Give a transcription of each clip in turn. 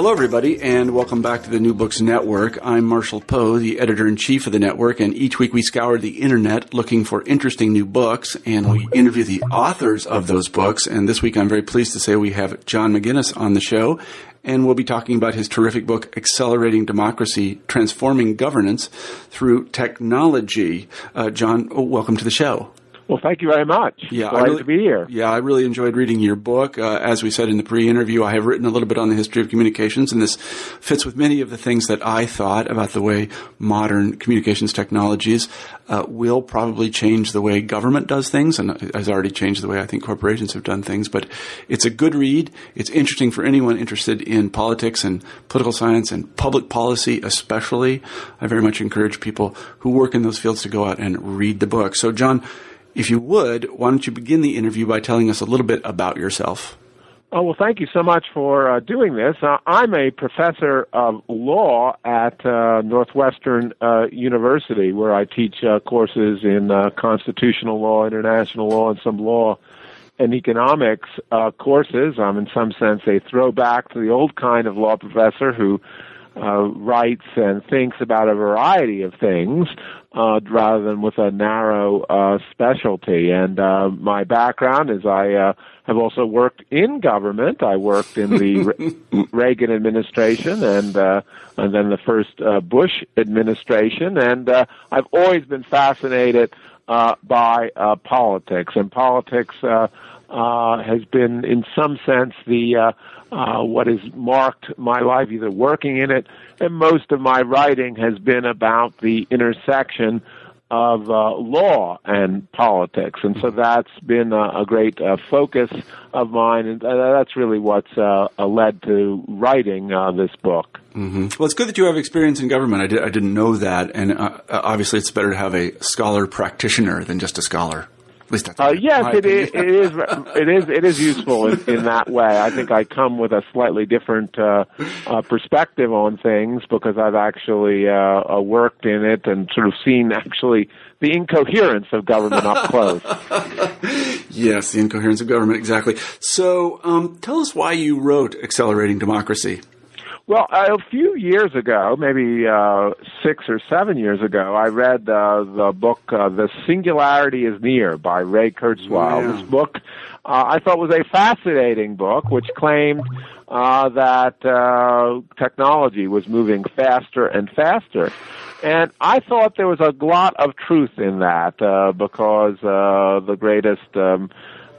Hello, everybody, and welcome back to the New Books Network. I'm Marshall Poe, the editor in chief of the network, and each week we scour the internet looking for interesting new books, and we interview the authors of those books. And this week I'm very pleased to say we have John McGinnis on the show, and we'll be talking about his terrific book, Accelerating Democracy Transforming Governance Through Technology. Uh, John, oh, welcome to the show. Well, thank you very much. Yeah, Glad I really, to be here. Yeah, I really enjoyed reading your book. Uh, as we said in the pre-interview, I have written a little bit on the history of communications, and this fits with many of the things that I thought about the way modern communications technologies uh, will probably change the way government does things, and has already changed the way I think corporations have done things. But it's a good read. It's interesting for anyone interested in politics and political science and public policy, especially. I very much encourage people who work in those fields to go out and read the book. So, John. If you would, why don't you begin the interview by telling us a little bit about yourself? Oh, well, thank you so much for uh, doing this. Uh, I'm a professor of law at uh, Northwestern uh, University, where I teach uh, courses in uh, constitutional law, international law, and some law and economics courses. I'm, in some sense, a throwback to the old kind of law professor who writes and thinks about a variety of things uh, rather than with a narrow uh, specialty. And uh, my background is I uh, have also worked in government. I worked in the Re- Reagan administration and uh, and then the first uh, Bush administration. And uh, I've always been fascinated uh, by uh, politics, and politics uh, uh, has been, in some sense, the uh, uh, what has marked my life, either working in it, and most of my writing has been about the intersection of uh, law and politics, and so that's been a, a great uh, focus of mine, and uh, that's really what's uh, led to writing uh, this book. Mm-hmm. Well, it's good that you have experience in government. I, did, I didn't know that, and uh, obviously, it's better to have a scholar practitioner than just a scholar. At least that's uh, yes, it is, it is. It is. It is useful in, in that way. I think I come with a slightly different uh, uh, perspective on things because I've actually uh, uh, worked in it and sort of seen actually the incoherence of government up close. yes, the incoherence of government. Exactly. So, um, tell us why you wrote "Accelerating Democracy." Well, a few years ago, maybe uh, six or seven years ago, I read uh, the book uh, "The Singularity Is Near" by Ray Kurzweil. Yeah. This book uh, I thought was a fascinating book, which claimed uh, that uh, technology was moving faster and faster. And I thought there was a lot of truth in that uh, because uh, the greatest um,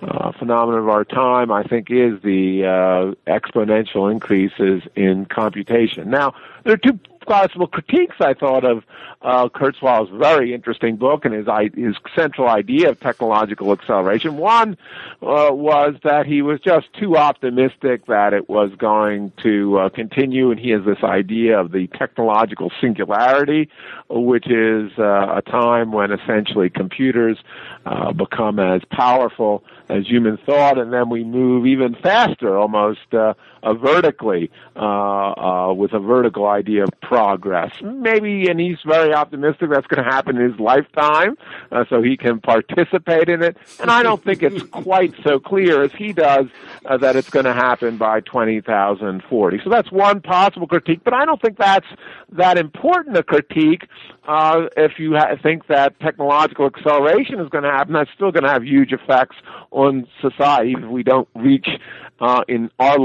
uh, phenomenon of our time, I think, is the uh, exponential increases in computation. Now, there are two possible critiques I thought of uh, Kurzweil's very interesting book and his his central idea of technological acceleration. One uh, was that he was just too optimistic that it was going to uh, continue, and he has this idea of the technological singularity, which is uh, a time when essentially computers uh, become as powerful as human thought, and then we move even faster, almost uh, uh, vertically, uh, uh, with a vertical idea of progress. Maybe, and he's very optimistic that's going to happen in his lifetime, uh, so he can participate in it. And I don't think it's quite so clear as he does uh, that it's going to happen by 2040. So that's one possible critique, but I don't think that's that important a critique. Uh, if you ha- think that technological acceleration is going to happen, that's still going to have huge effects on society if we don't reach uh, in our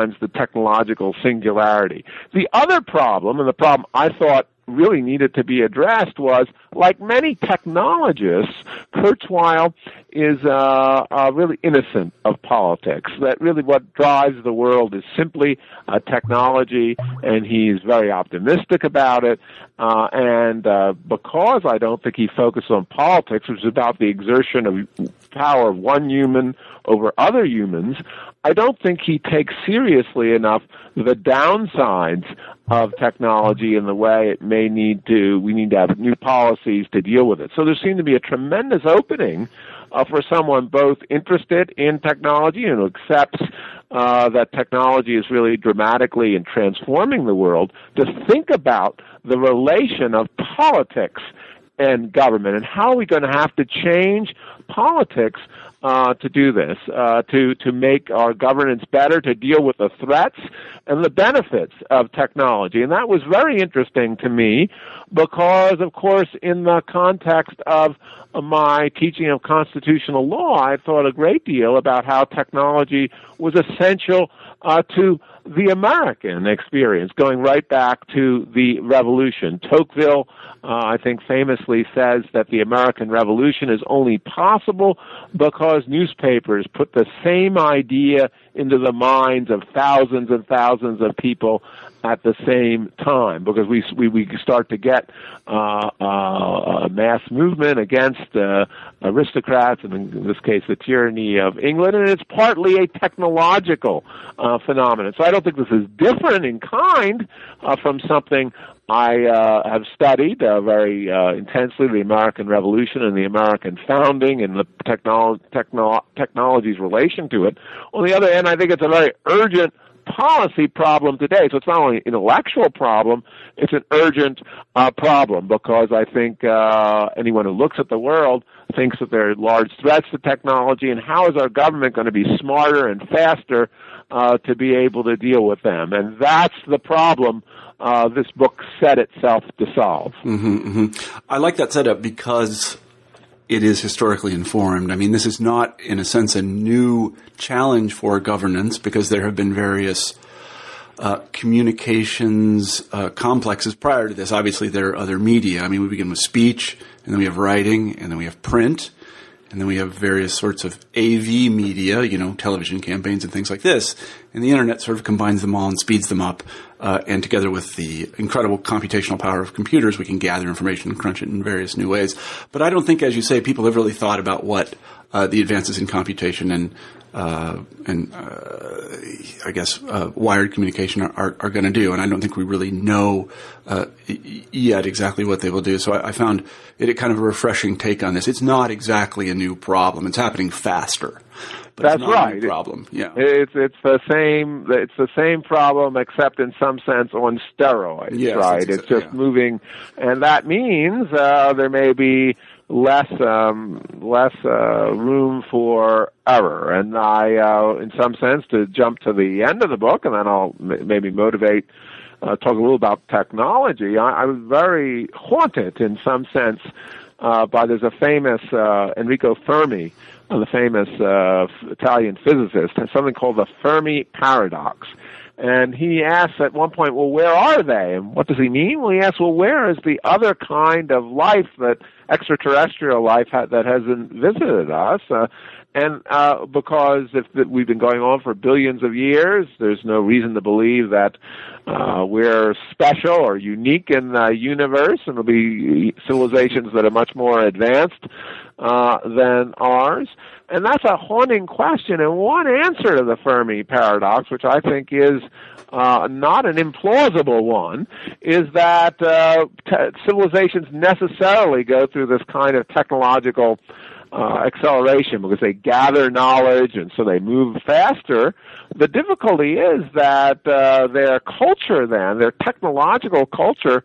lifetimes the technological singularity. The other problem, and the problem I thought really needed to be addressed was, like many technologists, Kurzweil is uh, uh, really innocent of politics. That really what drives the world is simply uh, technology, and he's very optimistic about it. Uh, and uh, because I don't think he focused on politics, which is about the exertion of power of one human over other humans, I don't think he takes seriously enough the downsides of technology and the way it may need to, we need to have new policies to deal with it. So there seemed to be a tremendous opening uh, for someone both interested in technology and who accepts uh, that technology is really dramatically and transforming the world to think about the relation of politics and government and how are we going to have to change politics uh, to do this, uh, to to make our governance better, to deal with the threats and the benefits of technology, and that was very interesting to me because, of course, in the context of my teaching of constitutional law, I thought a great deal about how technology was essential uh, to the American experience, going right back to the Revolution. Tocqueville, uh, I think, famously says that the American Revolution is only possible because newspapers put the same idea into the minds of thousands and thousands of people at the same time because we we, we start to get uh, uh, a mass movement against uh, aristocrats and in this case the tyranny of England and it's partly a technological uh, phenomenon. So I don't think this is different in kind uh, from something I uh, have studied uh, very uh, intensely the American Revolution and the American founding and the technolo- techno- technology's relation to it. On the other hand, I think it's a very urgent policy problem today. So it's not only an intellectual problem, it's an urgent uh, problem because I think uh, anyone who looks at the world thinks that there are large threats to technology and how is our government going to be smarter and faster uh, to be able to deal with them? And that's the problem uh, this book set itself to solve. Mm-hmm, mm-hmm. I like that setup because it is historically informed. I mean, this is not, in a sense, a new challenge for governance because there have been various uh, communications uh, complexes prior to this. Obviously, there are other media. I mean, we begin with speech, and then we have writing, and then we have print, and then we have various sorts of AV media, you know, television campaigns and things like this. And the internet sort of combines them all and speeds them up. Uh, and together with the incredible computational power of computers, we can gather information and crunch it in various new ways. But I don't think, as you say, people have really thought about what uh, the advances in computation and uh, and uh, I guess uh, wired communication are, are, are going to do. And I don't think we really know uh, yet exactly what they will do. So I, I found it kind of a refreshing take on this. It's not exactly a new problem. It's happening faster. That's right. problem. Yeah. It's it's the same. It's the same problem, except in some sense on steroids. Yes, right. It's just yeah. moving, and that means uh, there may be less um, less uh, room for error. And I, uh, in some sense, to jump to the end of the book, and then I'll m- maybe motivate. Uh, talk a little about technology. I, I was very haunted, in some sense, uh, by there's a famous uh, Enrico Fermi, the famous uh, Italian physicist, has something called the Fermi paradox. And he asks at one point, well, where are they? And what does he mean? Well, he asks, well, where is the other kind of life that extraterrestrial life ha- that hasn't visited us? Uh, and uh, because if the, we've been going on for billions of years, there's no reason to believe that uh, we're special or unique in the universe, and there'll be civilizations that are much more advanced uh, than ours. And that's a haunting question. And one answer to the Fermi paradox, which I think is uh, not an implausible one, is that uh, t- civilizations necessarily go through this kind of technological uh, acceleration because they gather knowledge and so they move faster. The difficulty is that uh, their culture, then, their technological culture,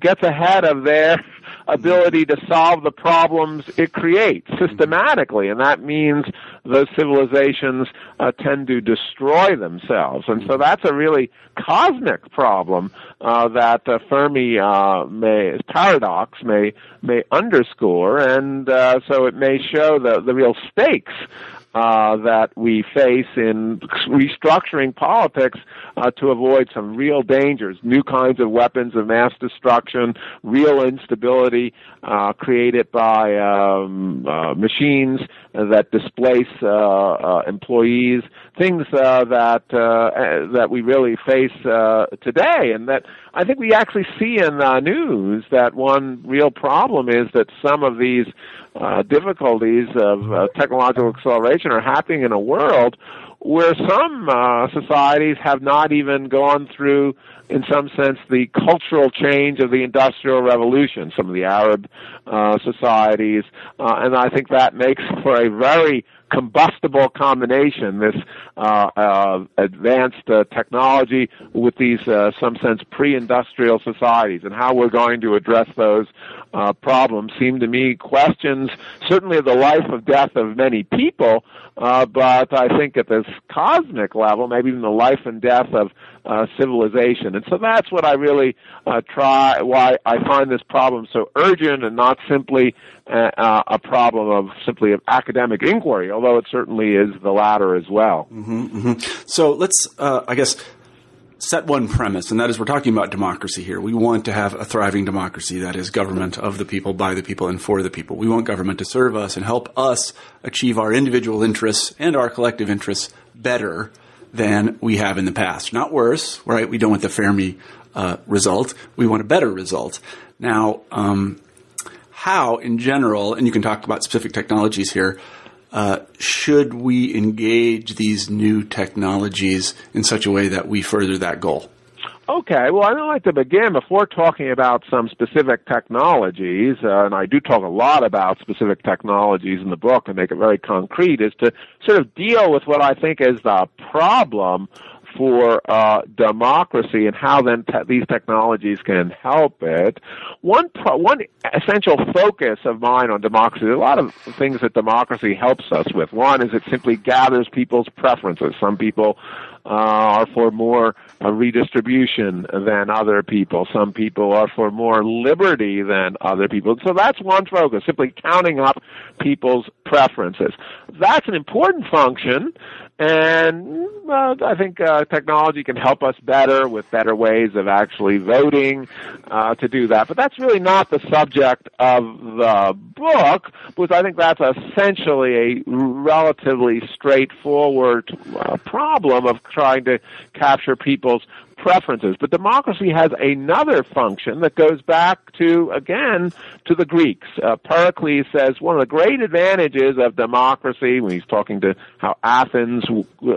gets ahead of their ability to solve the problems it creates systematically, and that means those civilizations uh, tend to destroy themselves. And so that's a really cosmic problem uh, that uh, Fermi uh, may paradox may may underscore, and uh, so it may show the the real stakes uh, that we face in restructuring politics uh, to avoid some real dangers, new kinds of weapons of mass destruction, real instability uh, created by um, uh, machines that displace uh, uh, employees, things that that we really face today, and that I think we actually see in the news that one real problem is that some of these uh, difficulties of uh, technological acceleration are happening in a world where some uh, societies have not even gone through, in some sense, the cultural change of the Industrial Revolution, some of the Arab uh, societies, uh, and I think that makes for a very combustible combination, this uh, uh, advanced uh, technology with these, uh, some sense, pre-industrial societies, and how we're going to address those uh, problems seem to me questions certainly of the life of death of many people, uh, but I think at this cosmic level, maybe even the life and death of uh, civilization. And so that's what I really uh, try, why I find this problem so urgent and not simply uh, uh, a problem of simply of academic inquiry, although it certainly is the latter as well. Mm-hmm, mm-hmm. So let's, uh, I guess, set one premise, and that is we're talking about democracy here. We want to have a thriving democracy that is government of the people, by the people, and for the people. We want government to serve us and help us achieve our individual interests and our collective interests better than we have in the past. Not worse, right? We don't want the Fermi uh, result. We want a better result. Now, um, how in general, and you can talk about specific technologies here, uh, should we engage these new technologies in such a way that we further that goal? Okay, well, I'd like to begin before talking about some specific technologies, uh, and I do talk a lot about specific technologies in the book and make it very concrete, is to sort of deal with what I think is the problem for uh, democracy and how then te- these technologies can help it. One pro- one essential focus of mine on democracy. a lot of things that democracy helps us with. One is it simply gathers people's preferences. Some people uh, are for more uh, redistribution than other people. Some people are for more liberty than other people. So that's one focus, simply counting up people's preferences. That's an important function and uh, I think uh, technology can help us better with better ways of actually voting uh, to do that. But that's really not the subject of the book, because I think that's essentially a relatively straightforward uh, problem of trying to capture people's preferences. But democracy has another function that goes back to, again, to the Greeks. Uh, Pericles says one of the great advantages of democracy, when he's talking to how Athens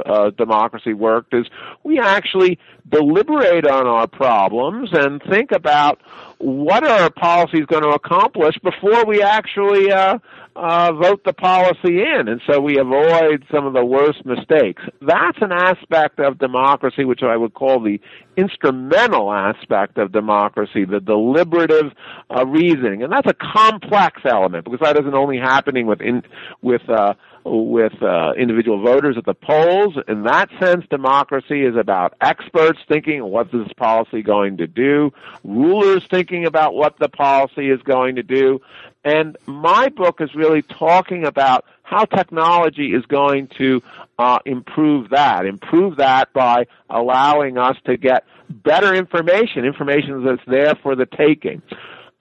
uh, democracy worked, is we actually deliberate on our problems and think about what are our policies going to accomplish before we actually uh, uh, vote the policy in, and so we avoid some of the worst mistakes. That's an aspect of democracy which I would call the instrumental aspect of democracy, the deliberative uh, reasoning, and that's a complex element because that isn't only happening with in, with uh, with uh, individual voters at the polls. In that sense, democracy is about experts thinking what is this policy going to do, rulers thinking about what the policy is going to do. And my book is really talking about how technology is going to uh, improve that, improve that by allowing us to get better information, information that's there for the taking.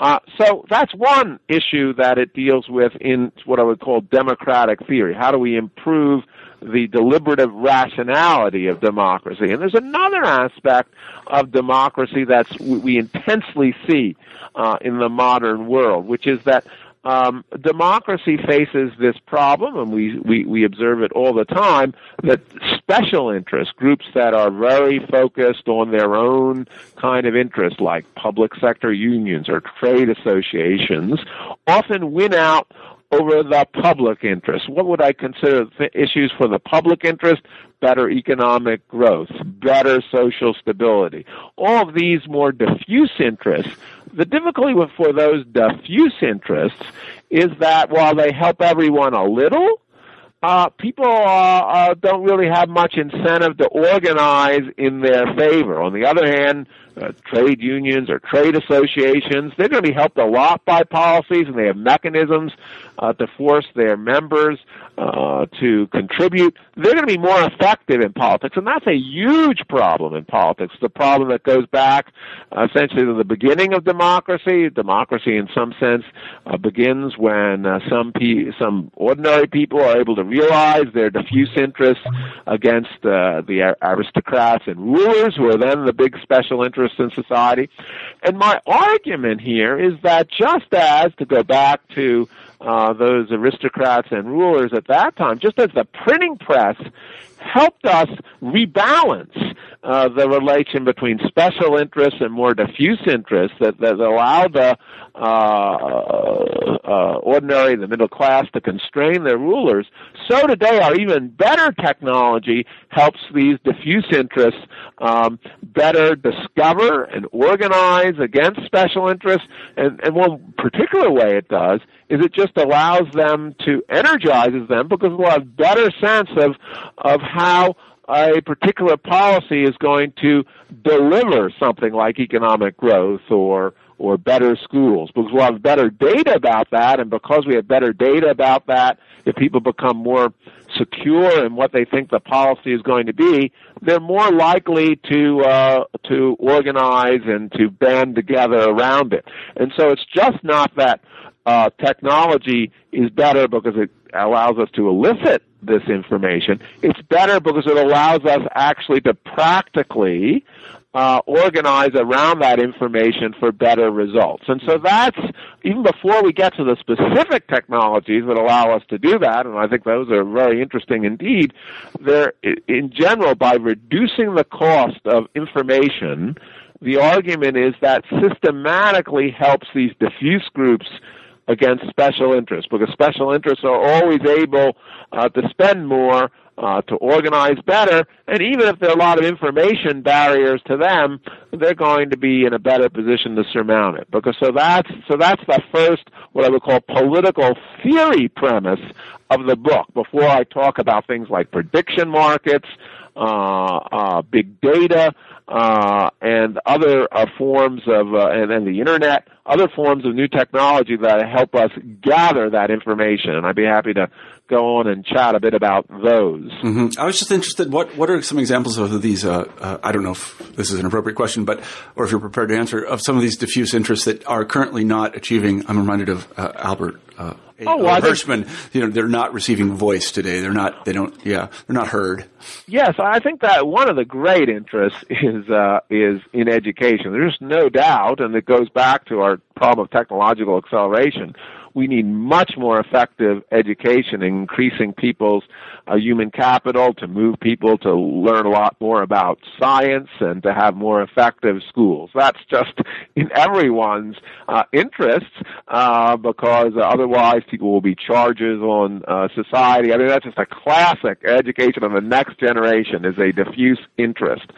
Uh, so that's one issue that it deals with in what I would call democratic theory. How do we improve the deliberative rationality of democracy? And there's another aspect of democracy that we intensely see uh, in the modern world, which is that um, democracy faces this problem, and we, we, we observe it all the time, that special interest, groups that are very focused on their own kind of interest, like public sector unions or trade associations, often win out over the public interest. What would I consider issues for the public interest? Better economic growth, better social stability. All of these more diffuse interests. The difficulty for those diffuse interests is that while they help everyone a little, uh, people uh, uh, don't really have much incentive to organize in their favor. On the other hand, uh, trade unions or trade associations, they're going to be helped a lot by policies, and they have mechanisms uh, to force their members uh, to contribute, they're going to be more effective in politics, and that's a huge problem in politics. A problem that goes back uh, essentially to the beginning of democracy. Democracy, in some sense, uh, begins when uh, some pe- some ordinary people are able to realize their diffuse interests against uh, the aristocrats and rulers, who are then the big special interests in society. And my argument here is that just as to go back to uh, those aristocrats and rulers at that time, just as the printing press helped us rebalance uh, the relation between special interests and more diffuse interests that, that allowed the uh, uh, ordinary, the middle class to constrain their rulers. So today, our even better technology helps these diffuse interests um, better discover and organize against special interests. And, and one particular way it does is it just allows them to energizes them because we'll have better sense of of how a particular policy is going to deliver something like economic growth or or better schools. Because we'll have better data about that and because we have better data about that if people become more secure in what they think the policy is going to be they're more likely to uh, to organize and to band together around it. And so it's just not that uh, technology is better because it allows us to elicit this information. It's better because it allows us actually to practically uh, organize around that information for better results. And so that's, even before we get to the specific technologies that allow us to do that, and I think those are very interesting indeed, they're, in general, by reducing the cost of information, the argument is that systematically helps these diffuse groups against special interests because special interests are always able uh, to spend more, uh, to organize better, and even if there are a lot of information barriers to them, they're going to be in a better position to surmount it. Because so that's so that's the first what I would call political theory premise of the book. Before I talk about things like prediction markets, uh, uh, big data, uh, and other uh, forms of, uh, and the internet, other forms of new technology that help us gather that information. And I'd be happy to go on and chat a bit about those. Mm-hmm. I was just interested. What what are some examples of these? Uh, uh, I don't know if this is an appropriate question, but or if you're prepared to answer of some of these diffuse interests that are currently not achieving. I'm reminded of Albert oh, well, Hirschman, you know, they're not receiving voice today. They're not. They don't. Yeah, they're not heard. Yes, I think that one of the great interests is uh, is in education. There's no doubt, and it goes back to our problem of technological acceleration we need much more effective education, increasing people's uh, human capital to move people to learn a lot more about science and to have more effective schools. That's just in everyone's uh, interests uh, because otherwise people will be charges on uh, society. I mean, that's just a classic education of the next generation is a diffuse interest.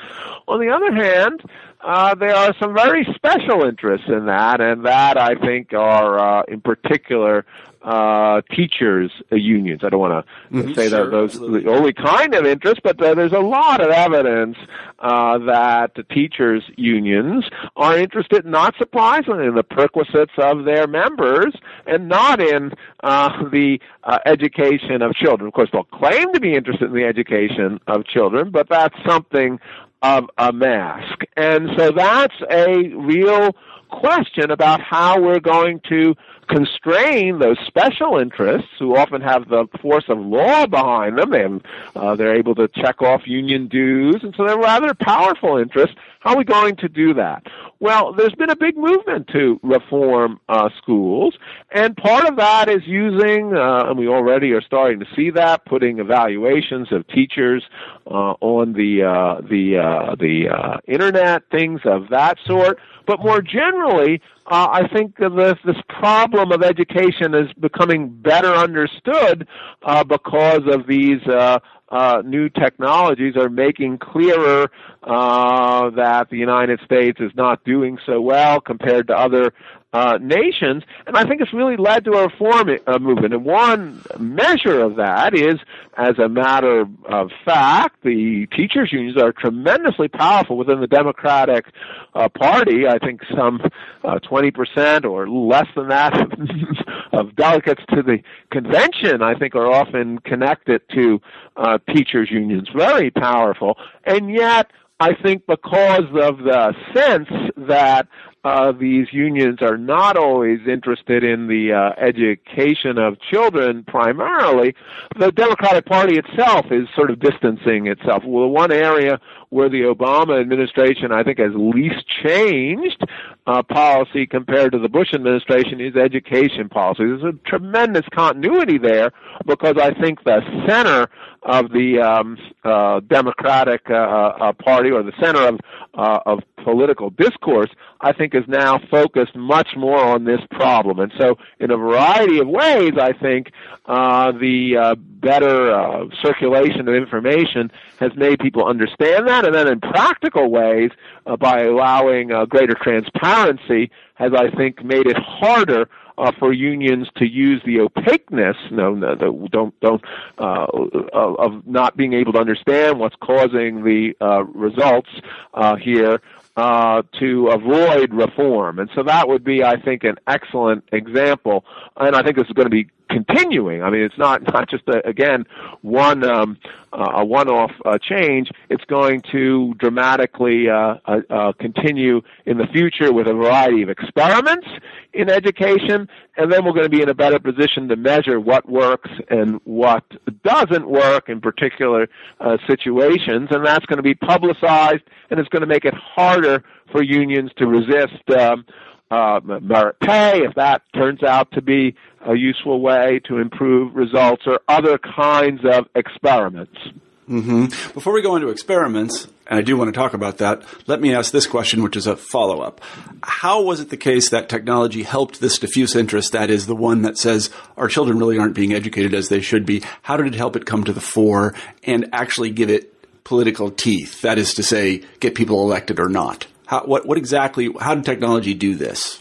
On the other hand, uh, there are some very special interests in that, and that I think are uh, in particular uh, teachers' unions. I don't want to mm-hmm, say sure, that those absolutely. the only kind of interest, but uh, there's a lot of evidence uh, that the teachers' unions are interested, not surprisingly, in the perquisites of their members and not in uh, the uh, education of children. Of course, they'll claim to be interested in the education of children, but that's something of a mask. And so that's a real question about how we're going to constrain those special interests who often have the force of law behind them. Have, uh, they're able to check off union dues, and so they're rather powerful interests. How are we going to do that? Well, there's been a big movement to reform uh, schools, and part of that is using, uh, and we already are starting to see that, putting evaluations of teachers uh, on the uh, the uh, the uh, internet, things of that sort. But more generally, uh, I think this, this problem of education is becoming better understood uh, because of these uh, uh, new technologies are making clearer uh, that the United States is not doing so well compared to other uh, nations, and I think it's really led to a reform uh, movement. And one measure of that is, as a matter of fact, the teachers' unions are tremendously powerful within the Democratic uh, Party. I think some uh, 20% or less than that of delegates to the convention, I think, are often connected to uh, teachers' unions. Very powerful. And yet, I think because of the sense that uh, these unions are not always interested in the uh, education of children primarily, the Democratic Party itself is sort of distancing itself. Well, one area where the Obama administration, I think, has least changed uh, policy compared to the Bush administration is education policy. There's a tremendous continuity there because I think the center of the um, uh, Democratic uh, uh, Party or the center of uh, of political discourse, I think, is now focused much more on this problem. And so, in a variety of ways, I think uh, the uh, better uh, circulation of information has made people understand that, and then in practical ways, uh, by allowing uh, greater transparency, has I think made it harder uh, for unions to use the opaqueness, no, no, no don't, don't, uh, of not being able to understand what's causing the uh, results uh, here uh, to avoid reform. And so that would be, I think, an excellent example. And I think this is going to be continuing. I mean, it's not not just a, again one um, uh, a one-off uh, change. It's going to dramatically uh, uh, continue in the future with a variety of experiments in education, and then we're going to be in a better position to measure what works and what doesn't work in particular situations, and that's going to be publicized, and it's going to make it harder for unions to resist. Um, uh, merit pay, if that turns out to be a useful way to improve results, or other kinds of experiments. Mm-hmm. Before we go into experiments, and I do want to talk about that, let me ask this question, which is a follow up. How was it the case that technology helped this diffuse interest, that is, the one that says our children really aren't being educated as they should be? How did it help it come to the fore and actually give it political teeth? That is to say, get people elected or not? How, what, what exactly, how did technology do this?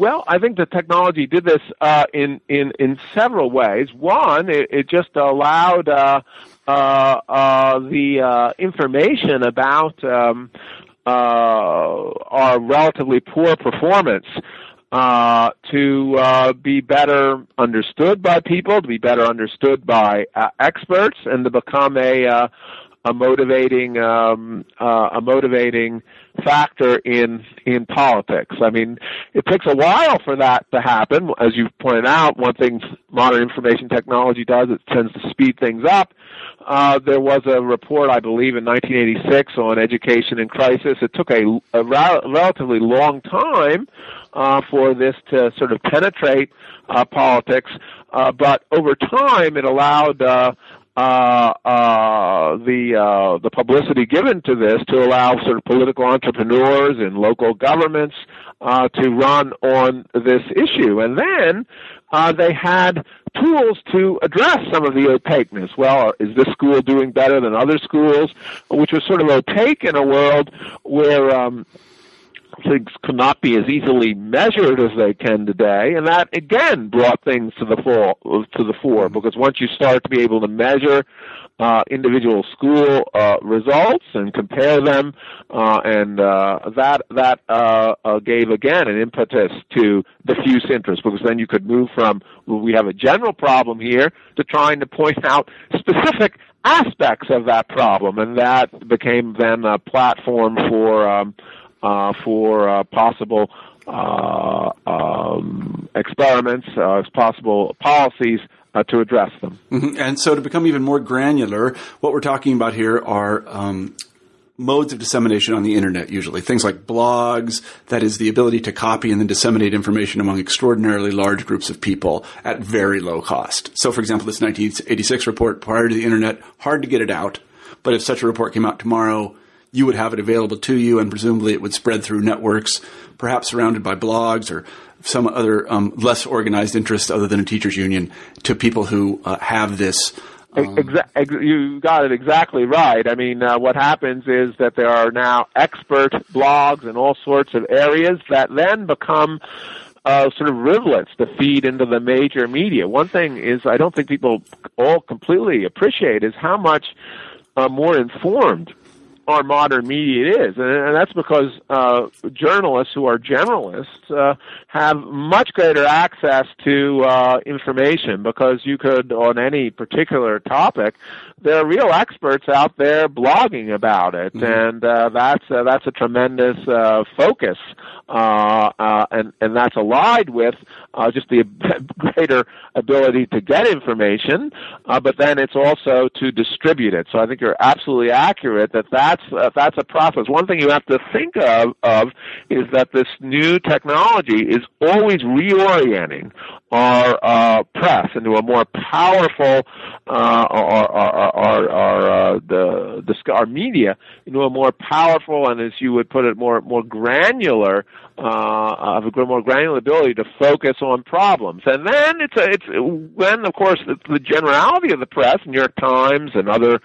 Well, I think the technology did this uh, in, in, in several ways. One, it, it just allowed uh, uh, uh the uh, information about um, uh, our relatively poor performance to be better understood by people, to be better understood by experts, and to become a a motivating um, uh, a motivating factor in in politics. I mean, it takes a while for that to happen. As you pointed out, one thing modern information technology does it tends to speed things up. Uh, there was a report, I believe, in 1986 on education in crisis. It took a, a ra- relatively long time uh, for this to sort of penetrate uh, politics, uh, but over time it allowed uh, uh, uh, the uh, the publicity given to this to allow sort of political entrepreneurs and local governments uh, to run on this issue, and then uh, they had tools to address some of the opaqueness. Well, is this school doing better than other schools? Which was sort of opaque in a world where um, things could not be as easily measured as they can today, and that again brought things to the fore. To the fore, mm-hmm. because once you start to be able to measure uh, individual school uh, results and compare them, uh, and uh, that that uh, uh, gave again an impetus to diffuse interest, because then you could move from well, we have a general problem here to trying to point out specific aspects of that problem, and that became then a platform for. Um, uh, for uh, possible uh, um, experiments, uh, possible policies uh, to address them. Mm-hmm. And so, to become even more granular, what we're talking about here are um, modes of dissemination on the internet, usually. Things like blogs, that is the ability to copy and then disseminate information among extraordinarily large groups of people at very low cost. So, for example, this 1986 report prior to the internet, hard to get it out. But if such a report came out tomorrow, you would have it available to you, and presumably it would spread through networks, perhaps surrounded by blogs or some other um, less organized interest other than a teachers union, to people who uh, have this Um, exa- ex- you got it exactly right. I mean, uh, what happens is that there are now expert blogs in all sorts of areas that then become uh, sort of rivulets to feed into the major media. One thing is I don't think people all completely appreciate is how much uh, more informed our modern media is, and, that's because uh, journalists who are generalists uh, have much greater access to uh, information because you could, on any particular topic, there are real experts out there blogging about it, mm-hmm. and uh, that's uh, that's a tremendous uh, focus, uh, uh, and and that's allied with uh, just the greater ability to get information, uh, but then it's also to distribute it. So I think you're absolutely accurate that that that's uh, that's a process. One thing you have to think of of is that this new technology is always reorienting our uh, press into a more powerful, uh, our, our, our, our, uh, the, the, our media into a more powerful and, as you would put it, more, more granular, uh, of a more granular ability to focus on problems. And then it's, a, it's when, of course, it's the generality of the press, New York Times and other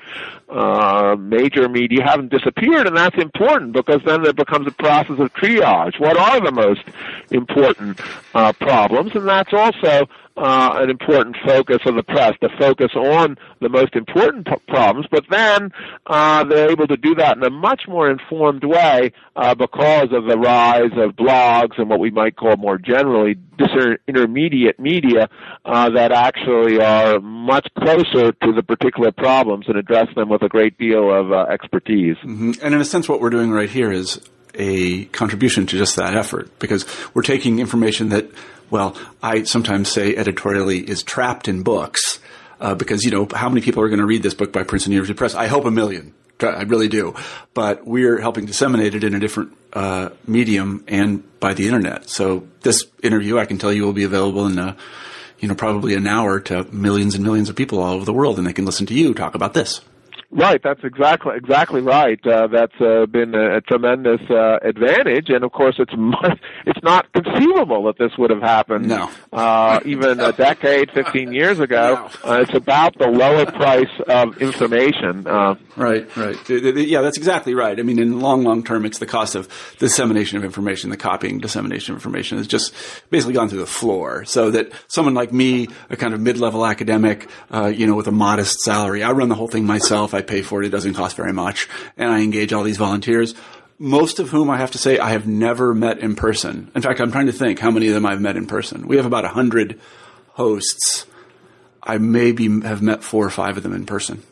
uh, major media haven't disappeared, and that's important because then there becomes a process of triage. What are the most important uh, problems? And that's also uh, an important focus of the press to focus on the most important p- problems, but then uh, they're able to do that in a much more informed way uh, because of the rise of blogs and what we might call more generally disintermediate media uh, that actually are much closer to the particular problems and address them with a great deal of uh, expertise. Mm-hmm. And in a sense, what we're doing right here is a contribution to just that effort because we're taking information that well, I sometimes say editorially is trapped in books uh, because you know how many people are going to read this book by Princeton University Press? I hope a million. I really do. But we're helping disseminate it in a different uh, medium and by the internet. So this interview, I can tell you, will be available in a, you know probably an hour to millions and millions of people all over the world, and they can listen to you talk about this. Right, that's exactly exactly right. Uh, that's uh, been a, a tremendous uh, advantage, and of course, it's it's not conceivable that this would have happened. No. Uh, even a decade, fifteen years ago. No. Uh, it's about the lower price of information. Uh, right, right. Yeah, that's exactly right. I mean, in the long, long term, it's the cost of dissemination of information, the copying, dissemination of information has just basically gone through the floor. So that someone like me, a kind of mid-level academic, uh, you know, with a modest salary, I run the whole thing myself. I pay for it. It doesn't cost very much. And I engage all these volunteers, most of whom I have to say I have never met in person. In fact, I'm trying to think how many of them I've met in person. We have about a hundred hosts. I maybe have met four or five of them in person.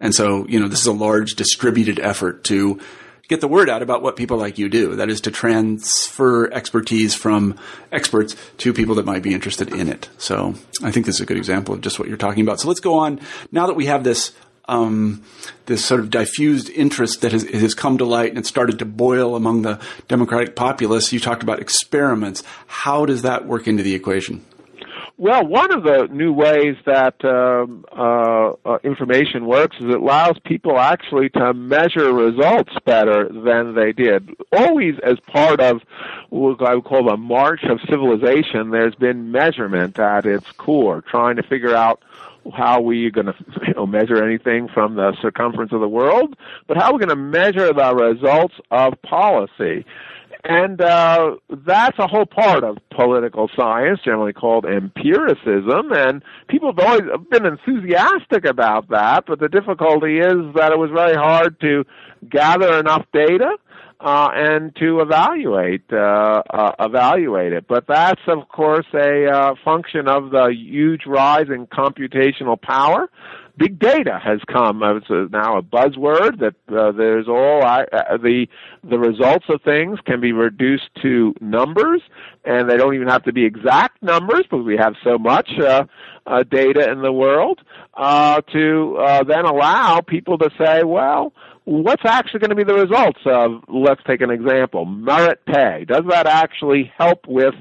And so, you know, this is a large distributed effort to get the word out about what people like you do. That is to transfer expertise from experts to people that might be interested in it. So I think this is a good example of just what you're talking about. So let's go on. Now that we have this um, this sort of diffused interest that has, has, come to light and started to boil among the Democratic populace. You talked about experiments. How does that work into the equation? Well, one of the new ways that um, uh, uh, information works is it allows people actually to measure results better than they did. Always as part of what I would call the march of civilization, there's been measurement at its core, trying to figure out how we are going to you know, measure anything from the circumference of the world, but how we're going to measure the results of policy. And uh, that's a whole part of political science, generally called empiricism. And people have always been enthusiastic about that, but the difficulty is that it was very hard to gather enough data uh, and to evaluate uh, uh, evaluate it. But that's of course a uh, function of the huge rise in computational power. Big data has come. It's now a buzzword that uh, there's all uh, the the results of things can be reduced to numbers, and they don't even have to be exact numbers because we have so much data in the world to then allow people to say, well what's actually going to be the results of, let's take an example, merit pay? Does that actually help with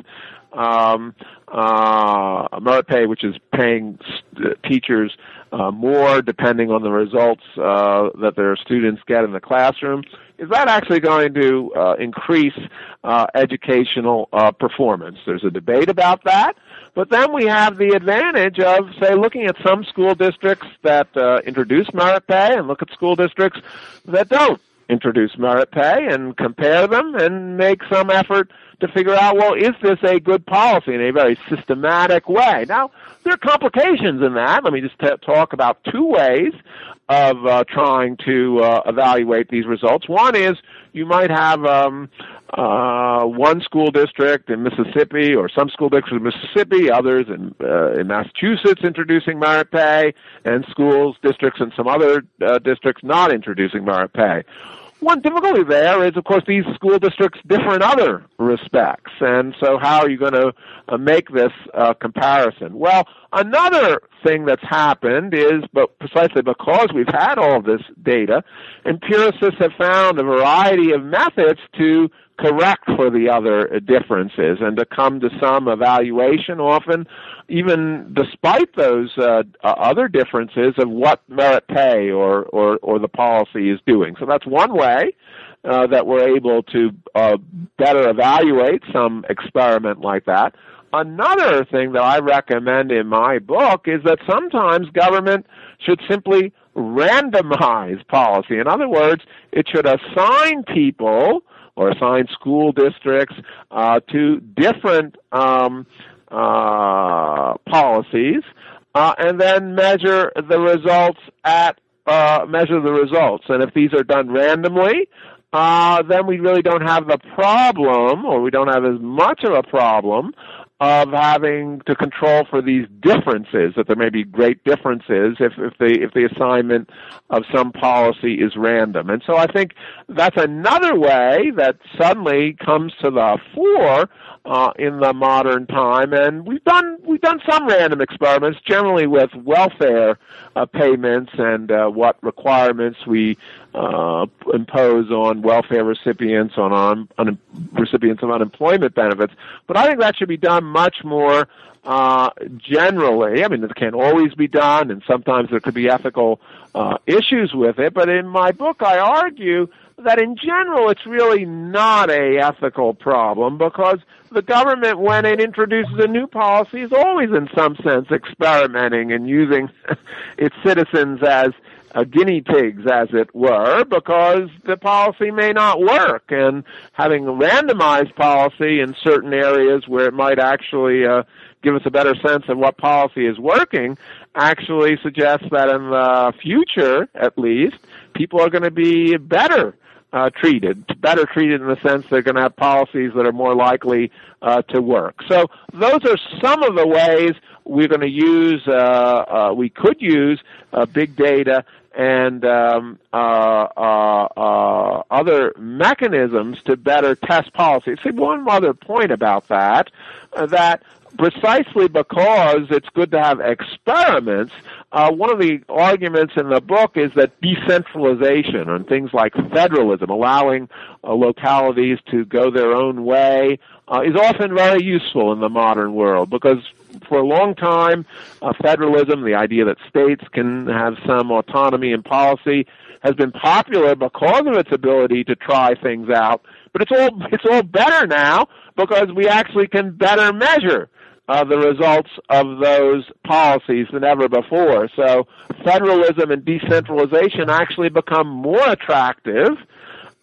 um, uh, merit pay, which is paying st- teachers uh, more depending on the results uh, that their students get in the classroom? Is that actually going to uh, increase uh, educational uh, performance? There's a debate about that. But then we have the advantage of, say, looking at some school districts that uh, introduce merit pay and look at school districts that don't introduce merit pay and compare them and make some effort to figure out, well, is this a good policy in a very systematic way? Now, there are complications in that. Let me just t- talk about two ways of uh, trying to uh, evaluate these results. One is you might have um, uh, one school district in Mississippi or some school districts in Mississippi, others in, uh, in Massachusetts introducing merit pay, and schools, districts in some other uh, districts not introducing merit pay. One difficulty there is, of course, these school districts differ in other respects, and so how are you going to uh, make this uh, comparison? Well, another thing that's happened is, but precisely because we've had all this data, empiricists have found a variety of methods to correct for the other differences and to come to some evaluation often even despite those uh, other differences of what merit pay or, or, or the policy is doing. So that's one way uh, that we're able to uh, better evaluate some experiment like that. Another thing that I recommend in my book is that sometimes government should simply randomize policy. In other words, it should assign people or assign school districts uh, to different um, uh, policies, uh, and then measure the results at uh, measure the results. And if these are done randomly, uh, then we really don't have the problem, or we don't have as much of a problem of having to control for these differences, that there may be great differences if, if the if the assignment of some policy is random. And so I think that's another way that suddenly comes to the fore uh, in the modern time. And we've done we've done some random experiments, generally with welfare uh, payments and uh, what requirements we uh, impose on welfare recipients, on un- un- recipients of unemployment benefits. But I think that should be done much more uh, generally. I mean, it can always be done, and sometimes there could be ethical uh, issues with it. But in my book, I argue that in general, it's really not a ethical problem because the government, when it introduces a new policy, is always in some sense experimenting and using its citizens as uh, guinea pigs, as it were, because the policy may not work. And having a randomized policy in certain areas where it might actually uh, give us a better sense of what policy is working actually suggests that in the future, at least, people are going to be better uh, treated, better treated in the sense they're going to have policies that are more likely uh, to work. So those are some of the ways we're going to use, uh, uh, we could use uh, big data and um, uh, uh, uh, other mechanisms to better test policy. See, one other point about that, uh, that precisely because it's good to have experiments, uh, one of the arguments in the book is that decentralization and things like federalism, allowing uh, localities to go their own way, uh, is often very useful in the modern world because for a long time, uh, federalism, the idea that states can have some autonomy in policy, has been popular because of its ability to try things out. But it's all it's all better now because we actually can better measure uh, the results of those policies than ever before. So federalism and decentralization actually become more attractive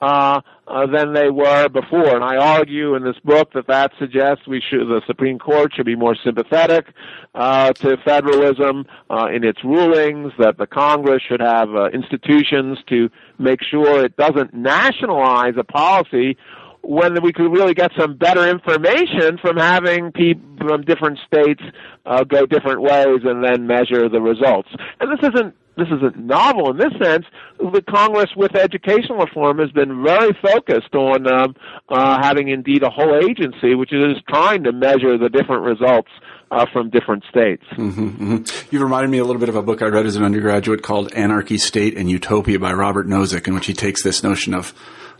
uh, uh, than they were before. And I argue in this book that that suggests we should, the Supreme Court should be more sympathetic uh, to federalism uh, in its rulings, that the Congress should have uh, institutions to make sure it doesn't nationalize a policy when we could really get some better information from having people from different states uh, go different ways and then measure the results. And this isn't this isn't novel in this sense. The Congress, with educational reform, has been very focused on um, uh, having indeed a whole agency which is trying to measure the different results uh, from different states. Mm-hmm, mm-hmm. You reminded me a little bit of a book I read as an undergraduate called Anarchy, State, and Utopia by Robert Nozick, in which he takes this notion of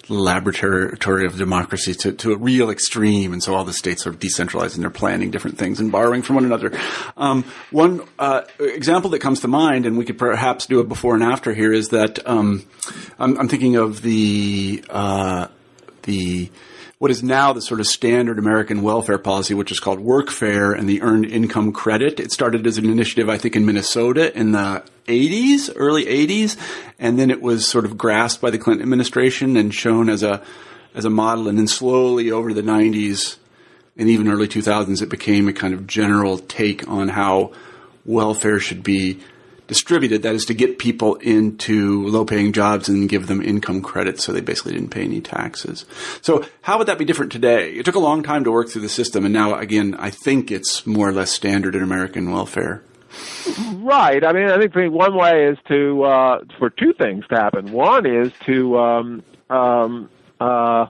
laboratory of democracy to, to a real extreme, and so all the states are decentralized and they're planning different things and borrowing from one another. Um, one uh, example that comes to mind, and we could perhaps do a before and after here, is that um, I'm, I'm, thinking of the uh, the what is now the sort of standard American welfare policy, which is called workfare and the earned income credit. It started as an initiative, I think, in Minnesota in the 80s, early 80s, and then it was sort of grasped by the Clinton administration and shown as a as a model, and then slowly over the 90s and even early 2000s, it became a kind of general take on how welfare should be distributed. That is to get people into low paying jobs and give them income credits so they basically didn't pay any taxes. So how would that be different today? It took a long time to work through the system and now again, I think it's more or less standard in American welfare. Right. I mean, I think one way is to, uh, for two things to happen. One is to, um, um, uh,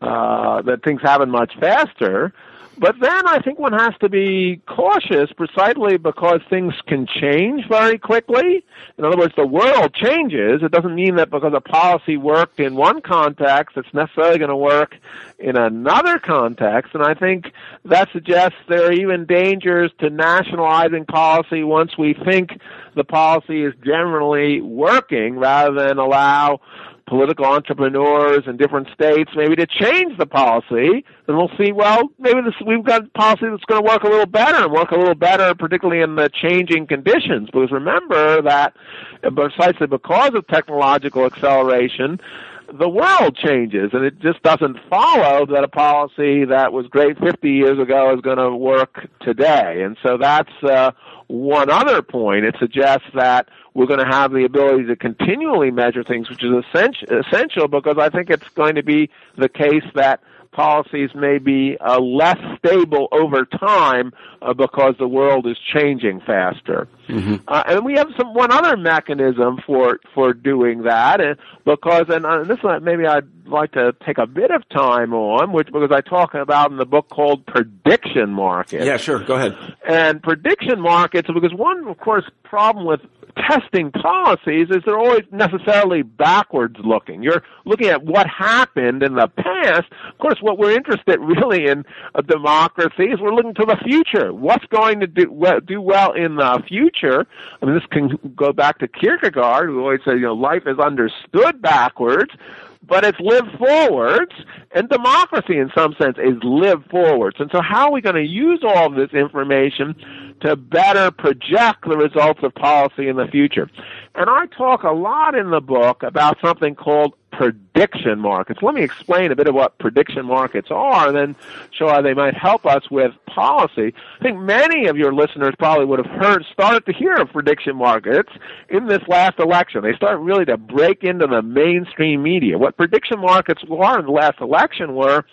uh, that things happen much faster. But then I think one has to be cautious precisely because things can change very quickly. In other words, the world changes. It doesn't mean that because a policy worked in one context, it's necessarily going to work in another context. And I think that suggests there are even dangers to nationalizing policy once we think the policy is generally working rather than allow political entrepreneurs in different states maybe to change the policy and we'll see well maybe this we've got policy that's going to work a little better and work a little better particularly in the changing conditions. Because remember that precisely because of technological acceleration the world changes and it just doesn't follow that a policy that was great 50 years ago is going to work today. And so that's uh, one other point it suggests that we're going to have the ability to continually measure things, which is essential because I think it's going to be the case that policies may be uh, less stable over time uh, because the world is changing faster. Mm-hmm. Uh, and we have some one other mechanism for for doing that, and because and, uh, this one maybe I'd like to take a bit of time on, which because I talk about in the book called prediction markets. Yeah, sure. Go ahead. And prediction markets, because one, of course, problem with testing policies is they're always necessarily backwards looking. You're looking at what happened in the past. Of course, what we're interested really in a democracy is we're looking to the future. What's going to do well, do well in the future? I mean, this can go back to Kierkegaard, who always said, you know, life is understood backwards but it's lived forwards, and democracy in some sense is lived forwards. And so how are we going to use all this information to better project the results of policy in the future. And I talk a lot in the book about something called prediction markets. Let me explain a bit of what prediction markets are and then show how they might help us with policy. I think many of your listeners probably would have heard, started to hear of prediction markets in this last election. They start really to break into the mainstream media. What prediction markets were in the last election were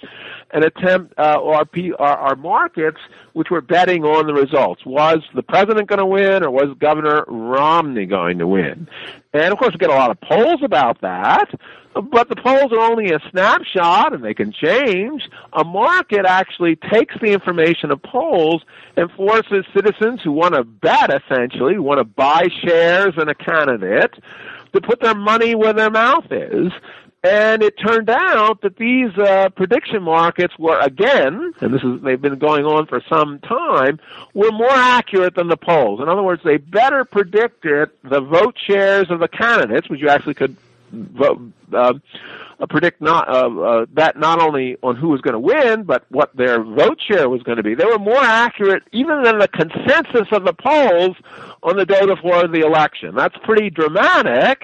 an attempt, uh, or our, our markets which were betting on the results. Was the president going to win or was Governor Romney going to win? And of course, we get a lot of polls about that, but the polls are only a snapshot and they can change. A market actually takes the information of polls and forces citizens who want to bet, essentially, who want to buy shares in a candidate, to put their money where their mouth is. And it turned out that these uh, prediction markets were again, and this is they've been going on for some time, were more accurate than the polls. In other words, they better predicted the vote shares of the candidates, which you actually could uh, uh, predict not uh, uh, that not only on who was going to win, but what their vote share was going to be. They were more accurate even than the consensus of the polls on the day before the election. That's pretty dramatic,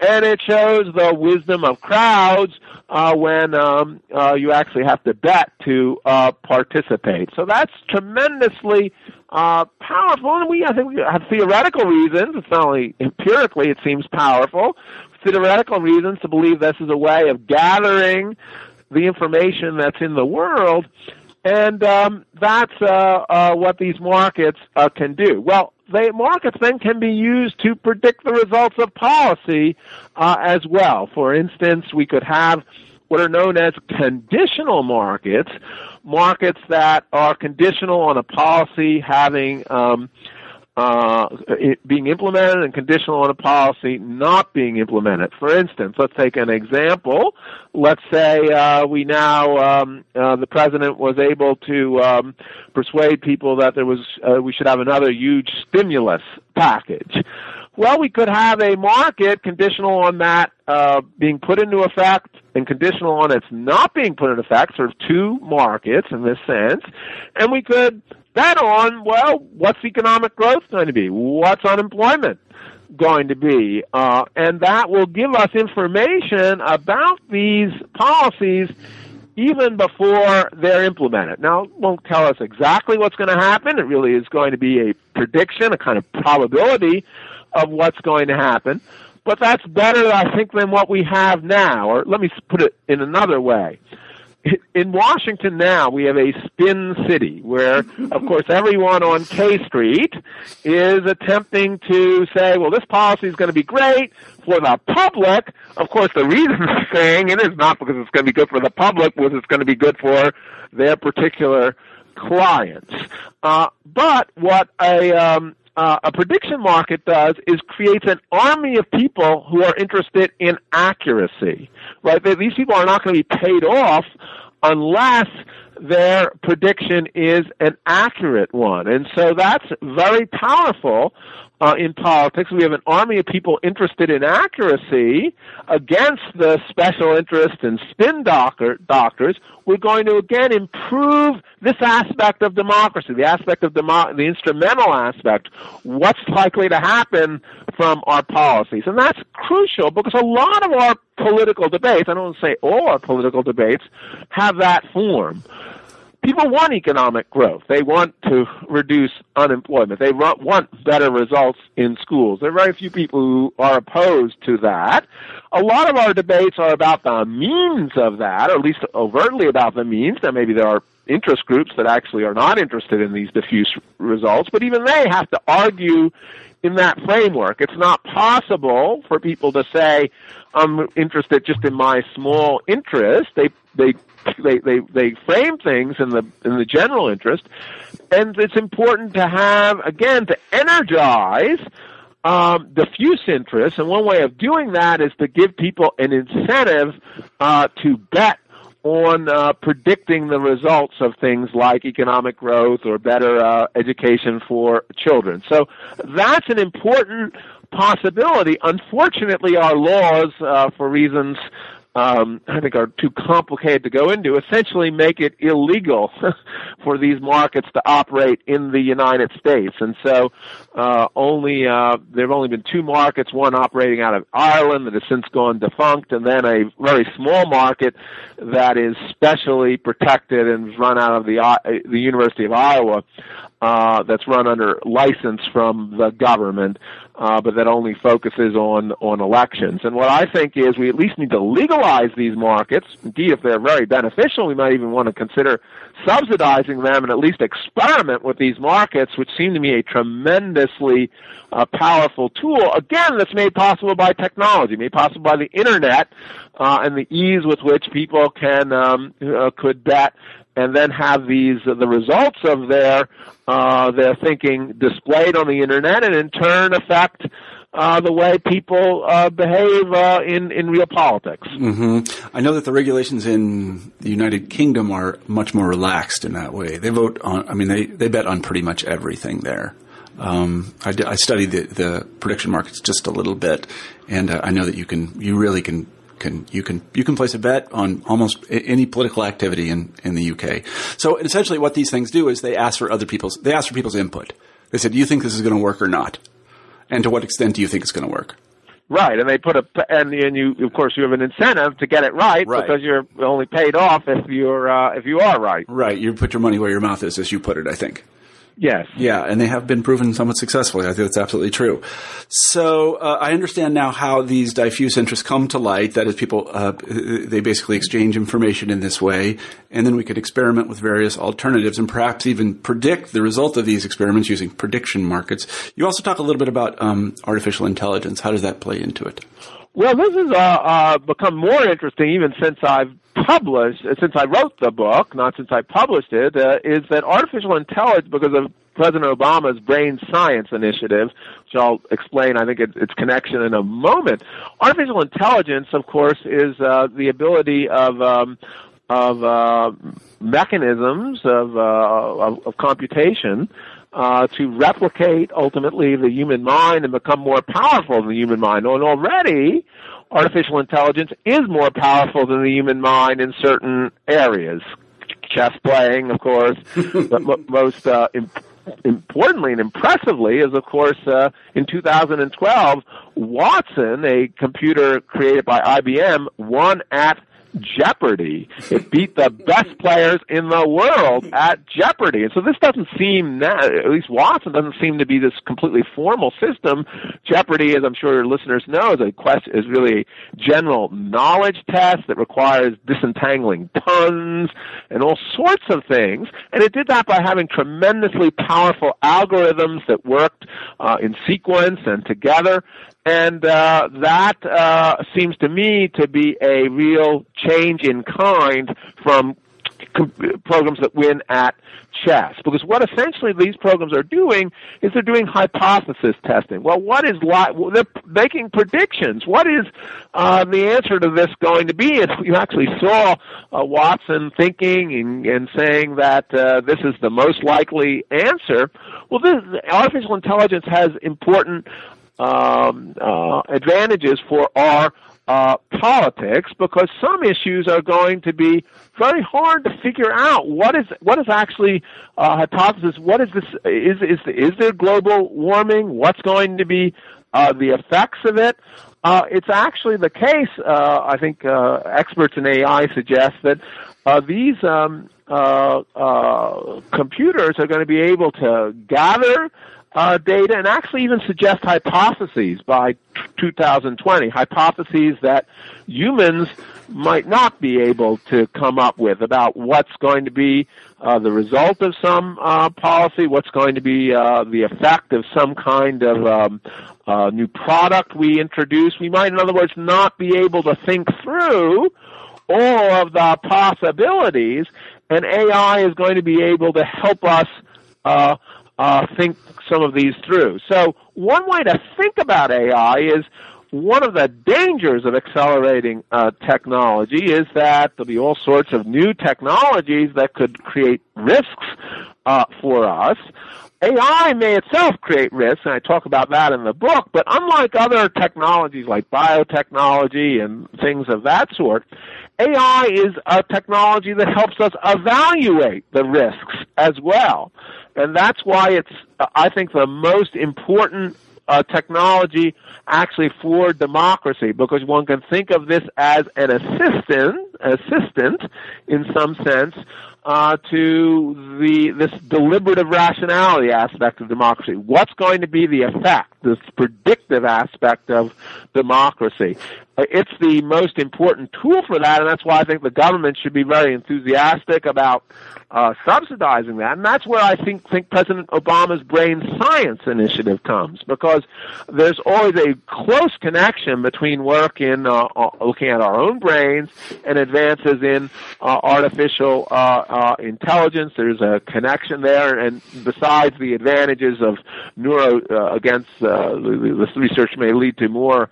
and it shows the wisdom of crowds uh, when um, uh, you actually have to bet to uh, participate. So that's tremendously uh, powerful, and we I think we have theoretical reasons. It's not only empirically it seems powerful theoretical reasons to believe this is a way of gathering the information that's in the world, and um, that's uh, uh, what these markets uh, can do. Well, the markets then can be used to predict the results of policy uh, as well. For instance, we could have what are known as conditional markets, markets that are conditional on a policy having um, uh, being implemented and conditional on a policy not being implemented. For instance, let's take an example. Let's say uh, we now um, uh, the president was able to um, persuade people that there was uh, we should have another huge stimulus package. Well, we could have a market conditional on that uh, being put into effect and conditional on its not being put in effect, sort of two markets in this sense, and we could bet on, well, what's economic growth going to be? What's unemployment going to be? Uh, and that will give us information about these policies even before they're implemented. Now, it won't tell us exactly what's going to happen. It really is going to be a prediction, a kind of probability of what's going to happen. But that's better, I think, than what we have now. Or let me put it in another way in Washington now, we have a spin city where, of course, everyone on K Street is attempting to say, well, this policy is going to be great for the public. Of course, the reason they're saying it is not because it's going to be good for the public, because it's going to be good for their particular clients. Uh, but what a um, uh, a prediction market does is creates an army of people who are interested in accuracy. Right? These people are not going to be paid off unless their prediction is an accurate one. And so that's very powerful uh, in politics. We have an army of people interested in accuracy against the special interest and spin doctor, doctors. We're going to again improve this aspect of democracy, the aspect of demo- the instrumental aspect. What's likely to happen from our policies, and that's crucial because a lot of our political debates, I don't say all our political debates, have that form people want economic growth. They want to reduce unemployment. They want better results in schools. There are very few people who are opposed to that. A lot of our debates are about the means of that, or at least overtly about the means. Now, maybe there are interest groups that actually are not interested in these diffuse results, but even they have to argue in that framework. It's not possible for people to say, I'm interested just in my small interest. They, they they, they, they frame things in the, in the general interest. And it's important to have, again, to energize um, diffuse interest. And one way of doing that is to give people an incentive uh, to bet on uh, predicting the results of things like economic growth or better uh, education for children. So that's an important possibility. Unfortunately, our laws, uh, for reasons um, I think are too complicated to go into, essentially make it illegal for these markets to operate in the United States. And so, uh, only uh, there have only been two markets, one operating out of Ireland that has since gone defunct, and then a very small market that is specially protected and run out of the uh, the University of Iowa. Uh, that's run under license from the government, uh, but that only focuses on on elections. And what I think is we at least need to legalize these markets. Indeed, if they're very beneficial, we might even want to consider subsidizing them and at least experiment with these markets, which seem to me a tremendously uh, powerful tool. Again, that's made possible by technology, made possible by the internet, uh, and the ease with which people can um, uh, could bet and then have these the results of their uh, their thinking displayed on the internet, and in turn affect uh, the way people uh, behave uh, in in real politics. Mm-hmm. I know that the regulations in the United Kingdom are much more relaxed in that way. They vote on. I mean, they they bet on pretty much everything there. Um, I, I, studied the, the, prediction markets just a little bit, and uh, I know that you can you really can can you can you can place a bet on almost any political activity in in the UK. So essentially, what these things do is they ask for other people's they ask for people's input. They said, "Do you think this is going to work or not?" And to what extent do you think it's going to work? Right, and they put a and and you of course you have an incentive to get it right, right. because you're only paid off if you're uh, if you are right. Right, you put your money where your mouth is, as you put it. I think. Yes. Yeah, and they have been proven somewhat successfully. I think that's absolutely true. So uh, I understand now how these diffuse interests come to light. That is, people uh, they basically exchange information in this way, and then we could experiment with various alternatives and perhaps even predict the result of these experiments using prediction markets. You also talk a little bit about um, artificial intelligence. How does that play into it? Well, this has uh, uh, become more interesting even since I've published, uh, since I wrote the book, not since I published it, uh, is that artificial intelligence, because of President Obama's Brain Science Initiative, which I'll explain, I think, it, its connection in a moment. Artificial intelligence, of course, is uh, the ability of um, of uh, mechanisms of, uh, of, of computation uh, to replicate ultimately the human mind and become more powerful than the human mind. And already artificial intelligence is more powerful than the human mind in certain areas. Chess playing, of course, but most uh, imp- importantly and impressively is, of course, uh, in 2012, Watson, a computer created by IBM, won at Jeopardy. It beat the best players in the world at Jeopardy. And so this doesn't seem, at least Watson doesn't seem to be this completely formal system. Jeopardy, as I'm sure your listeners know, is a quest, is really a general knowledge test that requires disentangling puns and all sorts of things. And it did that by having tremendously powerful algorithms that worked uh, in sequence and together and uh, that uh, seems to me to be a real change in kind from programs that win at chess. Because what essentially these programs are doing is they're doing hypothesis testing. Well, what is li- they're making predictions. What is uh, the answer to this going to be? And you actually saw uh, Watson thinking and, and saying that uh, this is the most likely answer. Well, this artificial intelligence has important um, uh, advantages for our uh, politics because some issues are going to be very hard to figure out what is what is actually uh, hypothesis. What is this? Is is is there global warming? What's going to be uh, the effects of it? Uh, it's actually the case. Uh, I think uh, experts in AI suggest that uh, these um, uh, uh, computers are going to be able to gather uh, data and actually even suggest hypotheses by t- 2020, hypotheses that humans might not be able to come up with about what's going to be uh, the result of some uh, policy, what's going to be uh, the effect of some kind of um, uh, new product we introduce. We might, in other words, not be able to think through all of the possibilities, and AI is going to be able to help us uh, think some of these through. So one way to think about AI is one of the dangers of accelerating uh, technology is that there'll be all sorts of new technologies that could create risks uh, for us. AI may itself create risks, and I talk about that in the book, but unlike other technologies like biotechnology and things of that sort, AI is a technology that helps us evaluate the risks as well. And that's why it's, I think, the most important uh, technology actually for democracy because one can think of this as an assistant, assistant in some sense, uh, to the this deliberative rationality aspect of democracy. What's going to be the effect, this predictive aspect of democracy? Uh, it's the most important tool for that, and that's why I think the government should be very enthusiastic about uh, subsidizing that. And that's where I think think President Obama's brain science initiative comes, because there's always a close connection between work in uh, uh looking at our own brains and advances in uh, artificial uh, intelligence. There's a connection there, and besides the advantages of neuro against this research may lead to more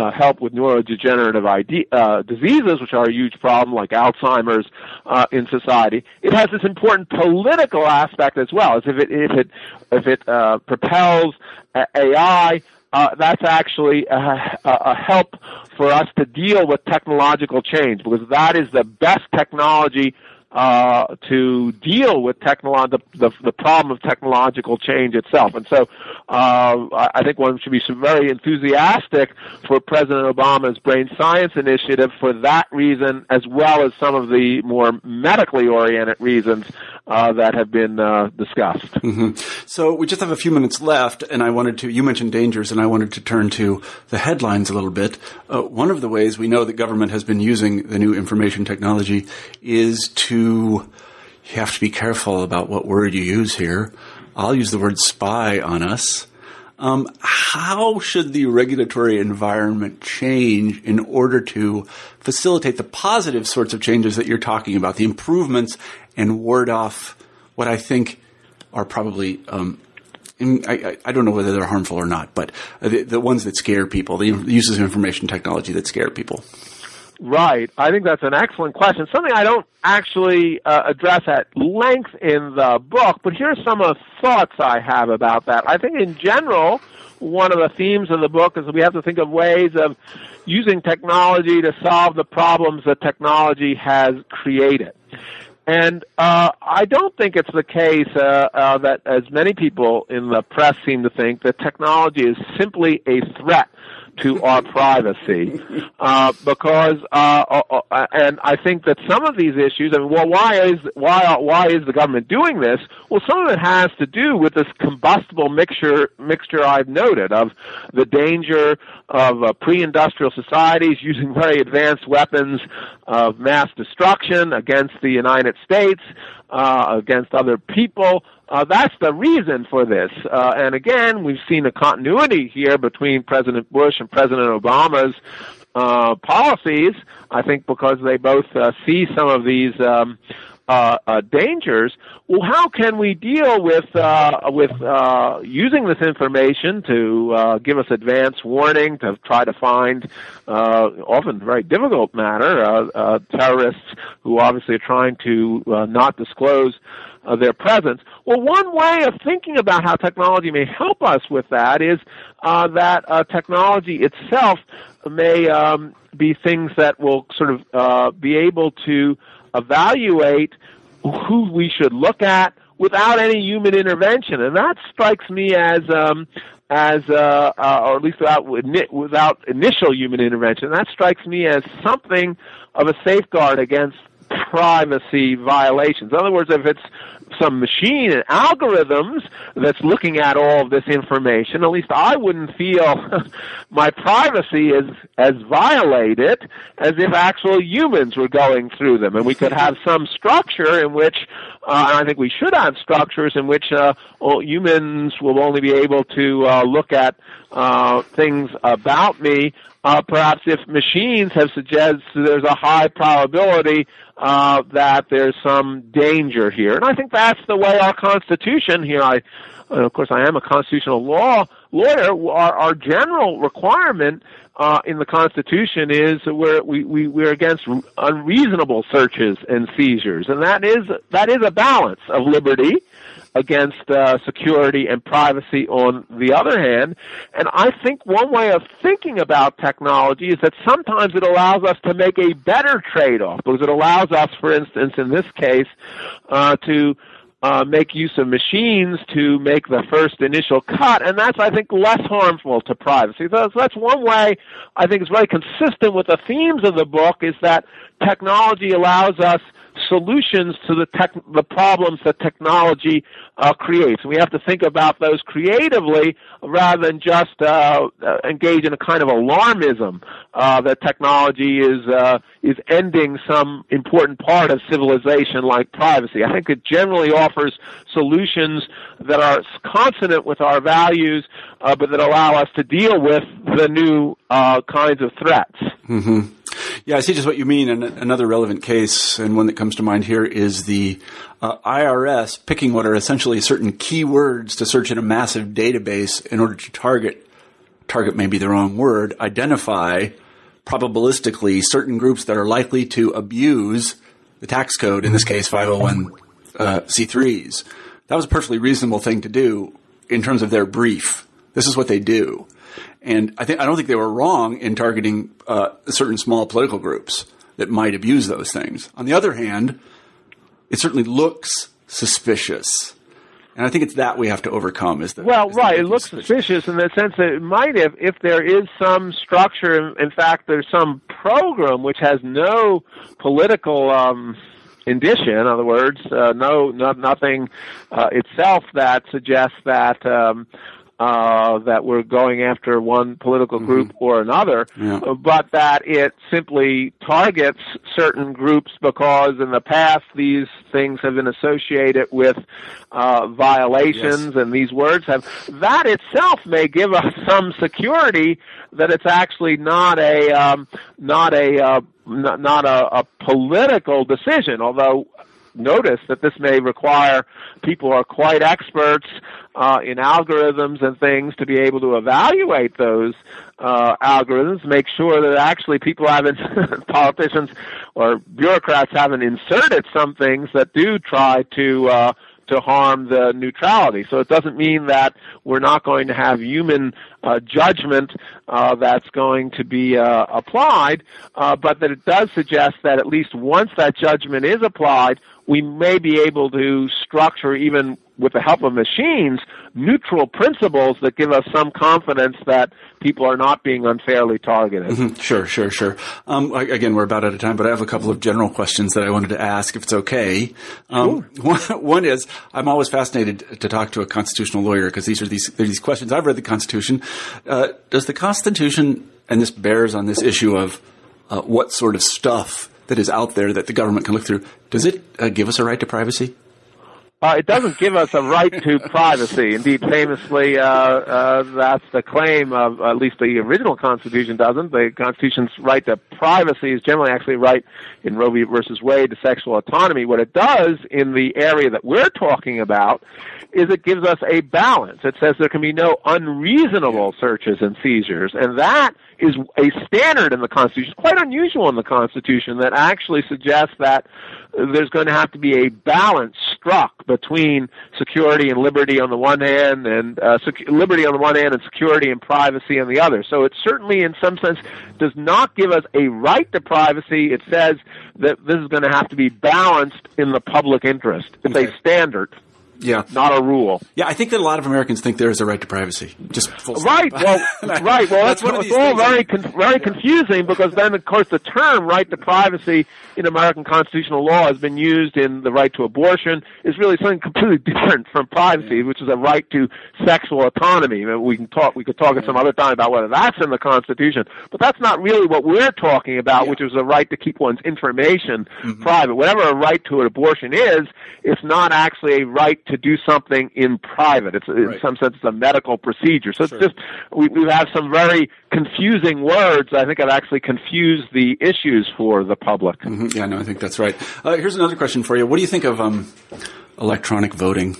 uh, help with neurodegenerative uh, diseases, which are a huge problem, like Alzheimer's uh, in society. It has this important political aspect as well. As if it if it if it uh, propels AI, uh, that's actually a, a, help for us to deal with technological change because that is the best technology uh, to deal with technolo- the, the, the problem of technological change itself. And so uh, I think one should be very enthusiastic for President Obama's brain science initiative for that reason, as well as some of the more medically oriented reasons uh, that have been uh, discussed. Mm-hmm. So we just have a few minutes left, and I wanted to. You mentioned dangers, and I wanted to turn to the headlines a little bit. Uh, one of the ways we know that government has been using the new information technology is to you have to be careful about what word you use here. I'll use the word spy on us. Um, how should the regulatory environment change in order to facilitate the positive sorts of changes that you're talking about, the improvements and ward off what I think are probably um, I, I, don't know whether they're harmful or not, but the, the, ones that scare people, the uses of information technology that scare people. Right. I think that's an excellent question. Something I don't actually uh, address at length in the book, but here are some of the thoughts I have about that. I think in general, one of the themes of the book is we have to think of ways of using technology to solve the problems that technology has created. And uh, I don't think it's the case uh, uh, that, as many people in the press seem to think, that technology is simply a threat to our privacy uh, because uh, uh, uh, and I think that some of these issues. I mean, well, why is why why is the government doing this? Well, some of it has to do with this combustible mixture mixture I've noted of the danger of uh, pre-industrial societies using very advanced weapons of mass destruction against the United States, uh, against other people. Uh, that's the reason for this. Uh, and again, we've seen a continuity here between President Bush and President Obama's uh, policies. I think because they both uh, see some of these um, uh, uh, dangers. Well, how can we deal with with using this information to give us advance warning to try to find often very difficult matter terrorists who obviously are trying to not disclose uh, their presence. Well, one way of thinking about how technology may help us with that is uh, that uh, technology itself may um, be things that will sort of uh, be able to evaluate who we should look at without any human intervention, and that strikes me as um, as uh, uh, or at least without without initial human intervention. That strikes me as something of a safeguard against privacy violations. In other words, if it's some machine and algorithms that's looking at all of this information, at least I wouldn't feel my privacy is as violated as if actual humans were going through them. And we could have some structure in which, uh, and I think we should have structures in which uh, humans will only be able to uh, look at uh, things about me. Uh, perhaps if machines have suggested there's a high probability uh, that there's some danger here. And I think that's the way our Constitution here, I, of course I am a constitutional law lawyer, our, our general requirement uh, in the Constitution is we're, we, we, we're against unreasonable searches and seizures. And that is, that is a balance of liberty against uh, security and privacy on the other hand. And I think one way of thinking about technology is that sometimes it allows us to make a better trade-off because it allows us, for instance, in this case, uh, to uh, make use of machines to make the first initial cut, and that's, I think, less harmful to privacy. So that's one way I think is very consistent with the themes of the book is that technology allows us solutions to the tech, the problems that technology uh, creates. We have to think about those creatively rather than just uh, uh, engage in a kind of alarmism uh, that technology is uh, is ending some important part of civilization like privacy. I think it generally offers solutions that are consonant with our values, uh, but that allow us to deal with the new kinds of threats. Mm-hmm. Yeah, I see just what you mean. And another relevant case, and one that comes to mind here, is the uh, IRS picking what are essentially certain keywords to search in a massive database in order to target, target may be the wrong word, identify probabilistically certain groups that are likely to abuse the tax code, in this case 501 uh, C3s. That was a perfectly reasonable thing to do in terms of their brief. This is what they do. And I think I don't think they were wrong in targeting uh, certain small political groups that might abuse those things. On the other hand, it certainly looks suspicious. And I think it's that we have to overcome. Is that well, is right? It looks suspicious in the sense that it might have, if there is some structure. In fact, there's some program which has no political um, indicia. In other words, uh, no, no, nothing uh, itself that suggests that um, uh, that we're going after one political mm-hmm. group mm-hmm. or another, yeah. but that it simply targets certain groups because in the past these things have been associated with uh, violations, yes. and these words have that itself may give us some security that it's actually not a um, not a uh, not, not a, a political decision, although notice that this may require people who are quite experts uh, in algorithms and things to be able to evaluate those uh, algorithms, make sure that actually people haven't, politicians or bureaucrats haven't inserted some things that do try to uh, to harm the neutrality. So it doesn't mean that we're not going to have human uh, judgment uh, that's going to be uh, applied, uh, but that it does suggest that at least once that judgment is applied, we may be able to structure even with the help of machines, neutral principles that give us some confidence that people are not being unfairly targeted. Mm-hmm. Sure, sure, sure. Um, again, we're about out of time, but I have a couple of general questions that I wanted to ask, if it's okay. Um, sure. One, one, is, I'm always fascinated to talk to a constitutional lawyer because these are these, these questions. I've read the Constitution. Uh, does the Constitution, and this bears on this issue of uh, what sort of stuff that is out there that the government can look through, does it uh, give us a right to privacy? Uh, it doesn't give us a right to privacy. Indeed, famously, uh, uh, that's the claim of at least the original Constitution doesn't. The Constitution's right to privacy is generally actually right in Roe v. versus Wade to sexual autonomy. What it does in the area that we're talking about is it gives us a balance. It says there can be no unreasonable searches and seizures, and that is a standard in the Constitution. Quite unusual in the Constitution that actually suggests that there's going to have to be a balance struck between security and liberty on the one hand, and uh, sec- liberty on the one hand, and security and privacy on the other. So it certainly, in some sense, does not give us a right to privacy. It says that this is going to have to be balanced in the public interest. It's okay. a standard. Yeah, not a rule. Yeah, I think that a lot of Americans think there is a right to privacy. Just right. Well, right. Well, that's, that's it's all very con- very confusing because then, of course, the term "right to privacy" in American constitutional law has been used in the right to abortion is really something completely different from privacy, which is a right to sexual autonomy. We can talk. We could talk at some other time about whether that's in the Constitution, but that's not really what we're talking about, yeah. which is a right to keep one's information mm-hmm. private. Whatever a right to an abortion is, it's not actually a right to do something in private. It's in right. some sense it's a medical procedure. So sure. it's just we, we have some very confusing words. I think have actually confused the issues for the public. Mm-hmm. Yeah, no, I think that's right. Uh, here's another question for you. What do you think of um, electronic voting?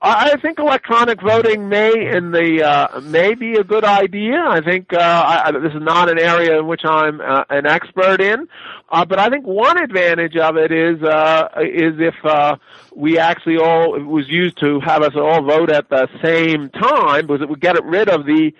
I think electronic voting may in the uh, may be a good idea. I think uh, I, this is not an area in which I'm uh, an expert in, uh, but I think one advantage of it is uh, is if uh, we actually all it was used to have us all vote at the same time, because it would get rid of the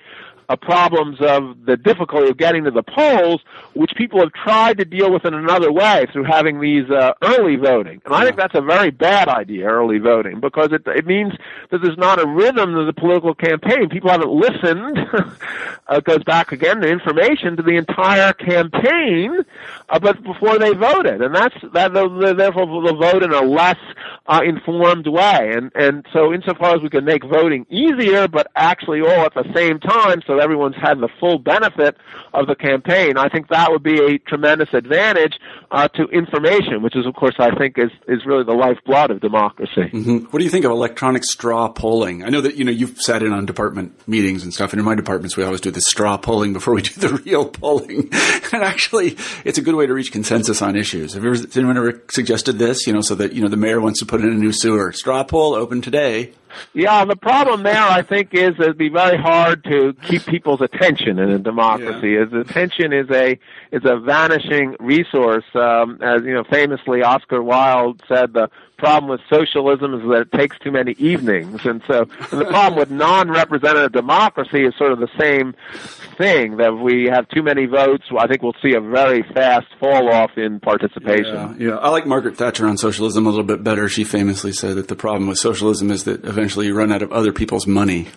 uh, problems of the difficulty of getting to the polls, which people have tried to deal with in another way through having these uh, early voting. And I think that's a very bad idea, early voting, because it, it means that there's not a rhythm to the political campaign. People haven't listened. uh, goes back again to information to the entire campaign, uh, but before they voted, and that's that. Therefore, they'll vote in a less uh, informed way. And and so, insofar as we can make voting easier, but actually all at the same time, so everyone's had the full benefit of the campaign. I think that would be a tremendous advantage uh, to information, which is, of course, I think is is really the lifeblood of democracy. Mm-hmm. What do you think of electronic straw polling? I know that you know you've sat in on department meetings and stuff, and in my departments we always do the straw polling before we do the real polling. and actually, it's a good way to reach consensus on issues. Have, ever, has anyone ever suggested this? You know, so that you know the mayor wants to put in a new sewer. Straw poll open today. Yeah, the problem there, I think, is it'd be very hard to keep people's attention in a democracy. Yeah. Attention is a is a vanishing resource. Um, as you know, famously, Oscar Wilde said, "The problem with socialism is that it takes too many evenings." And so, and the problem with non-representative democracy is sort of the same thing. That we have too many votes, I think we'll see a very fast fall off in participation. Yeah, yeah, I like Margaret Thatcher on socialism a little bit better. She famously said that the problem with socialism is that eventually you run out of other people's money.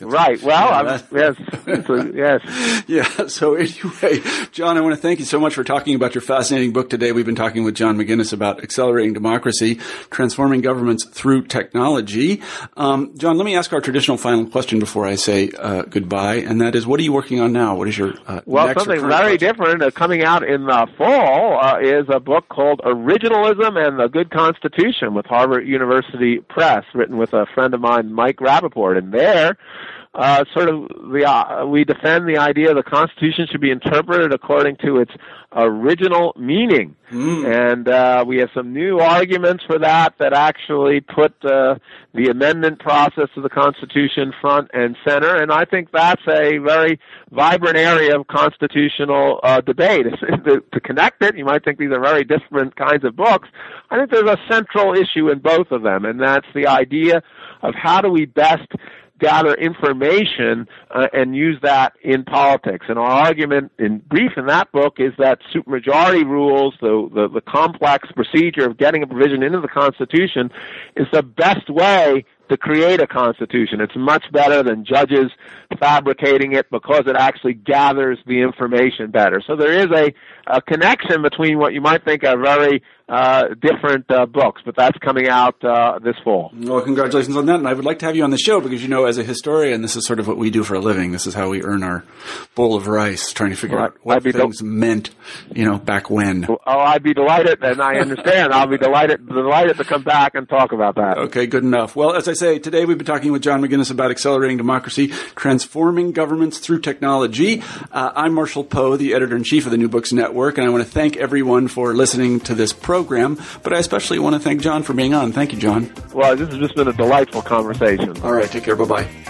Right. Well, yeah, yes, yes. yeah. So anyway, John, I want to thank you so much for talking about your fascinating book today. We've been talking with John McGinnis about accelerating democracy, transforming governments through technology. Um, John, let me ask our traditional final question before I say uh, goodbye, and that is, what are you working on now? What is your uh, well, something very project? different uh, coming out in the fall uh, is a book called Originalism and the Good Constitution with Harvard University Press, written with a friend of mine, Mike Rappaport, and there uh, sort of the uh, we defend the idea the Constitution should be interpreted according to its original meaning, mm. and uh, we have some new arguments for that that actually put uh, the amendment process of the Constitution front and center, and I think that's a very vibrant area of constitutional uh, debate. to, to connect it, you might think these are very different kinds of books. I think there's a central issue in both of them, and that's the idea of how do we best gather information uh, and use that in politics. And our argument, in brief, in that book is that supermajority rules, the, the, the complex procedure of getting a provision into the Constitution, is the best way to create a constitution. It's much better than judges fabricating it because it actually gathers the information better. So there is a, a connection between what you might think are very uh, different uh, books, but that's coming out uh, this fall. Well, congratulations on that, and I would like to have you on the show because you know, as a historian, this is sort of what we do for a living. This is how we earn our bowl of rice, trying to figure well, out what things del- meant, you know, back when. Oh, I'd be delighted, and I understand. I'll be delighted, delighted to come back and talk about that. Okay, good enough. Well, as I say, today we've been talking with John McGinnis about accelerating democracy, transforming governments through technology. Uh, I'm Marshall Poe, the editor in chief of the New Books Network, and I want to thank everyone for listening to this program program, but I especially want to thank John for being on. Thank you, John. Well, this has just been a delightful conversation. All right, take care. Bye bye.